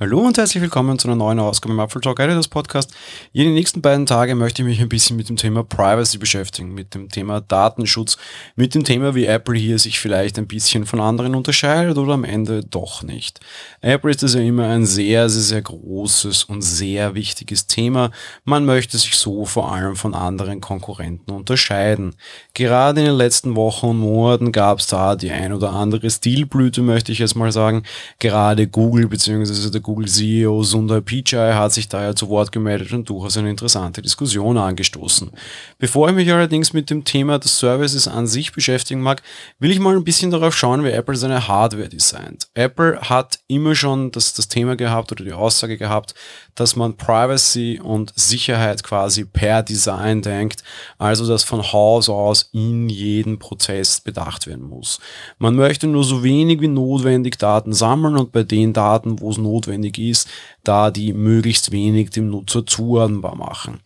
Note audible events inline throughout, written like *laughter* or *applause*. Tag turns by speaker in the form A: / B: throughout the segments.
A: Hallo und herzlich willkommen zu einer neuen Ausgabe im Apple Talk Editors Podcast. In den nächsten beiden Tagen möchte ich mich ein bisschen mit dem Thema Privacy beschäftigen, mit dem Thema Datenschutz, mit dem Thema, wie Apple hier sich vielleicht ein bisschen von anderen unterscheidet oder am Ende doch nicht. Apple ist ja immer ein sehr, sehr, sehr großes und sehr wichtiges Thema. Man möchte sich so vor allem von anderen Konkurrenten unterscheiden. Gerade in den letzten Wochen und Monaten gab es da die ein oder andere Stilblüte, möchte ich jetzt mal sagen. Gerade Google bzw. der Google-CEO Sundar Pichai hat sich daher zu Wort gemeldet und durchaus eine interessante Diskussion angestoßen. Bevor ich mich allerdings mit dem Thema des Services an sich beschäftigen mag, will ich mal ein bisschen darauf schauen, wie Apple seine Hardware designt. Apple hat immer schon das, das Thema gehabt oder die Aussage gehabt, dass man Privacy und Sicherheit quasi per Design denkt, also dass von Haus aus in jedem Prozess bedacht werden muss. Man möchte nur so wenig wie notwendig Daten sammeln und bei den Daten, wo es notwendig ist, da die möglichst wenig dem Nutzer zuordnenbar machen.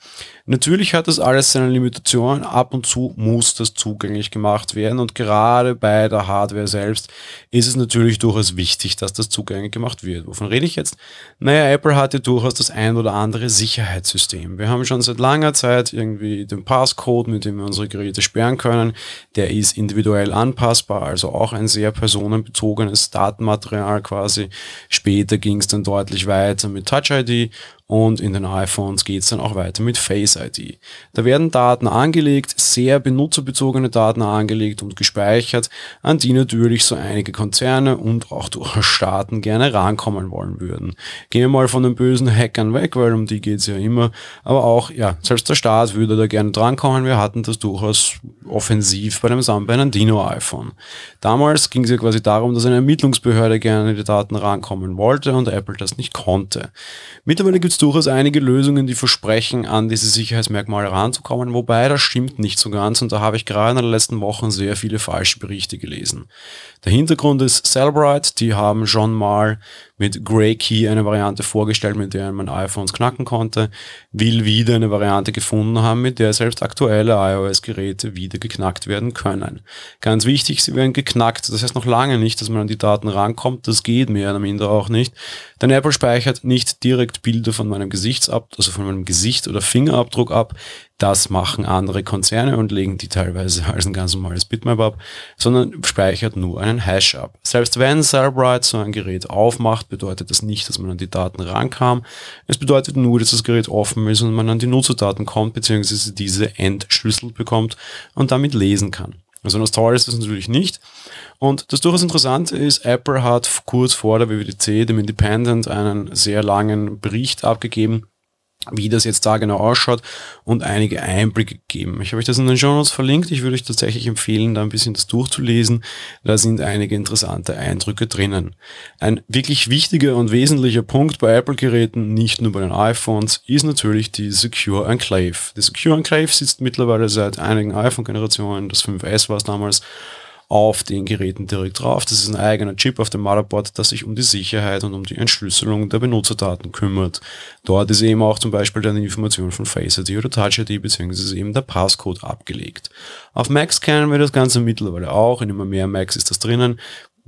A: Natürlich hat das alles seine Limitationen. Ab und zu muss das zugänglich gemacht werden und gerade bei der Hardware selbst ist es natürlich durchaus wichtig, dass das zugänglich gemacht wird. Wovon rede ich jetzt? Naja, Apple hat ja durchaus das ein oder andere Sicherheitssystem. Wir haben schon seit langer Zeit irgendwie den Passcode, mit dem wir unsere Geräte sperren können. Der ist individuell anpassbar, also auch ein sehr personenbezogenes Datenmaterial quasi. Später ging es dann deutlich weiter mit Touch ID und in den iPhones geht es dann auch weiter mit Face ID. Da werden Daten angelegt, sehr benutzerbezogene Daten angelegt und gespeichert, an die natürlich so einige Konzerne und auch durchaus Staaten gerne rankommen wollen würden. Gehen wir mal von den bösen Hackern weg, weil um die geht es ja immer. Aber auch, ja, selbst der Staat würde da gerne drankommen. Wir hatten das durchaus offensiv bei dem San Bernardino iPhone. Damals ging es ja quasi darum, dass eine Ermittlungsbehörde gerne die Daten rankommen wollte und Apple das nicht konnte. Mittlerweile gibt es durchaus einige Lösungen, die versprechen, an diese Sicherheitsmerkmale ranzukommen, wobei das stimmt nicht so ganz und da habe ich gerade in den letzten Wochen sehr viele falsche Berichte gelesen. Der Hintergrund ist Cellbrite, die haben schon mal mit Grey Key eine Variante vorgestellt, mit der man iPhones knacken konnte, will wieder eine Variante gefunden haben, mit der selbst aktuelle iOS-Geräte wieder geknackt werden können. Ganz wichtig, sie werden geknackt. Das heißt noch lange nicht, dass man an die Daten rankommt. Das geht mehr oder minder auch nicht. Denn Apple speichert nicht direkt Bilder von meinem Gesichtsab, also von meinem Gesicht oder Fingerabdruck ab. Das machen andere Konzerne und legen die teilweise als ein ganz normales Bitmap ab, sondern speichert nur einen Hash ab. Selbst wenn Cellbrite so ein Gerät aufmacht, bedeutet das nicht, dass man an die Daten rankam. Es bedeutet nur, dass das Gerät offen ist und man an die Nutzerdaten kommt, beziehungsweise diese entschlüsselt bekommt und damit lesen kann. Also das Tolle ist das natürlich nicht. Und das durchaus Interessante ist, Apple hat kurz vor der WWDC, dem Independent, einen sehr langen Bericht abgegeben, wie das jetzt da genau ausschaut und einige Einblicke geben. Ich habe euch das in den Notes verlinkt. Ich würde euch tatsächlich empfehlen, da ein bisschen das durchzulesen. Da sind einige interessante Eindrücke drinnen. Ein wirklich wichtiger und wesentlicher Punkt bei Apple-Geräten, nicht nur bei den iPhones, ist natürlich die Secure Enclave. Die Secure Enclave sitzt mittlerweile seit einigen iPhone-Generationen, das 5S war es damals, auf den Geräten direkt drauf. Das ist ein eigener Chip auf dem Motherboard, das sich um die Sicherheit und um die Entschlüsselung der Benutzerdaten kümmert. Dort ist eben auch zum Beispiel dann die Information von Face ID oder Touch ID bzw. eben der Passcode abgelegt. Auf Macs kennen wir das Ganze mittlerweile auch. In immer mehr Macs ist das drinnen.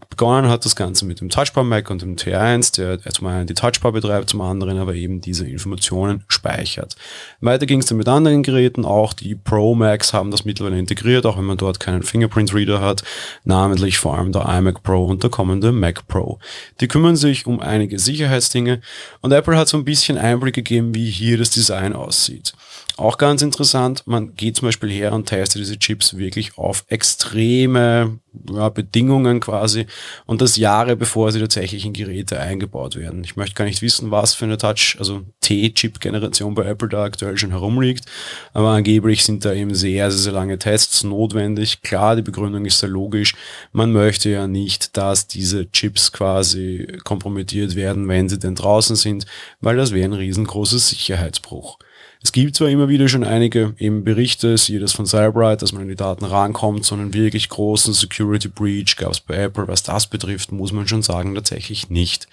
A: Begonnen hat das Ganze mit dem Touchbar Mac und dem T1, der zum einen die Touchbar betreibt, zum anderen aber eben diese Informationen speichert. Weiter ging es dann mit anderen Geräten, auch die Pro Macs haben das mittlerweile integriert, auch wenn man dort keinen Fingerprint Reader hat, namentlich vor allem der iMac Pro und der kommende Mac Pro. Die kümmern sich um einige Sicherheitsdinge und Apple hat so ein bisschen Einblick gegeben, wie hier das Design aussieht. Auch ganz interessant, man geht zum Beispiel her und testet diese Chips wirklich auf extreme ja, Bedingungen quasi und das Jahre bevor sie tatsächlich in Geräte eingebaut werden. Ich möchte gar nicht wissen, was für eine Touch, also T-Chip-Generation bei Apple da aktuell schon herumliegt, aber angeblich sind da eben sehr, sehr, sehr lange Tests notwendig. Klar, die Begründung ist sehr logisch. Man möchte ja nicht, dass diese Chips quasi kompromittiert werden, wenn sie denn draußen sind, weil das wäre ein riesengroßes Sicherheitsbruch. Es gibt zwar immer wieder schon einige eben Berichte, siehe das von Cyberite, dass man an die Daten rankommt, sondern wirklich großen Security Breach gab es bei Apple. Was das betrifft, muss man schon sagen, tatsächlich nicht.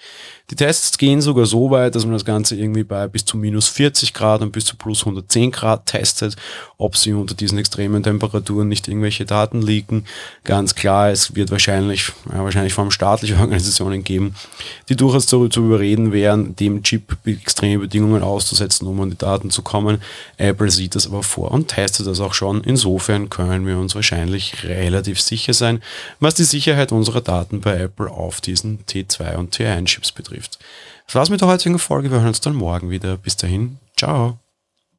A: Die Tests gehen sogar so weit, dass man das Ganze irgendwie bei bis zu minus 40 Grad und bis zu plus 110 Grad testet, ob sie unter diesen extremen Temperaturen nicht irgendwelche Daten liegen. Ganz klar, es wird wahrscheinlich, ja, wahrscheinlich vor allem staatliche *laughs* Organisationen geben, die durchaus zu, zu überreden wären, dem Chip extreme Bedingungen auszusetzen, um an die Daten zu kommen. Apple sieht das aber vor und testet das auch schon. Insofern können wir uns wahrscheinlich relativ sicher sein, was die Sicherheit unserer Daten bei Apple auf diesen T2 und T1 Chips betrifft. Das war's mit der heutigen Folge. Wir hören uns dann morgen wieder. Bis dahin. Ciao.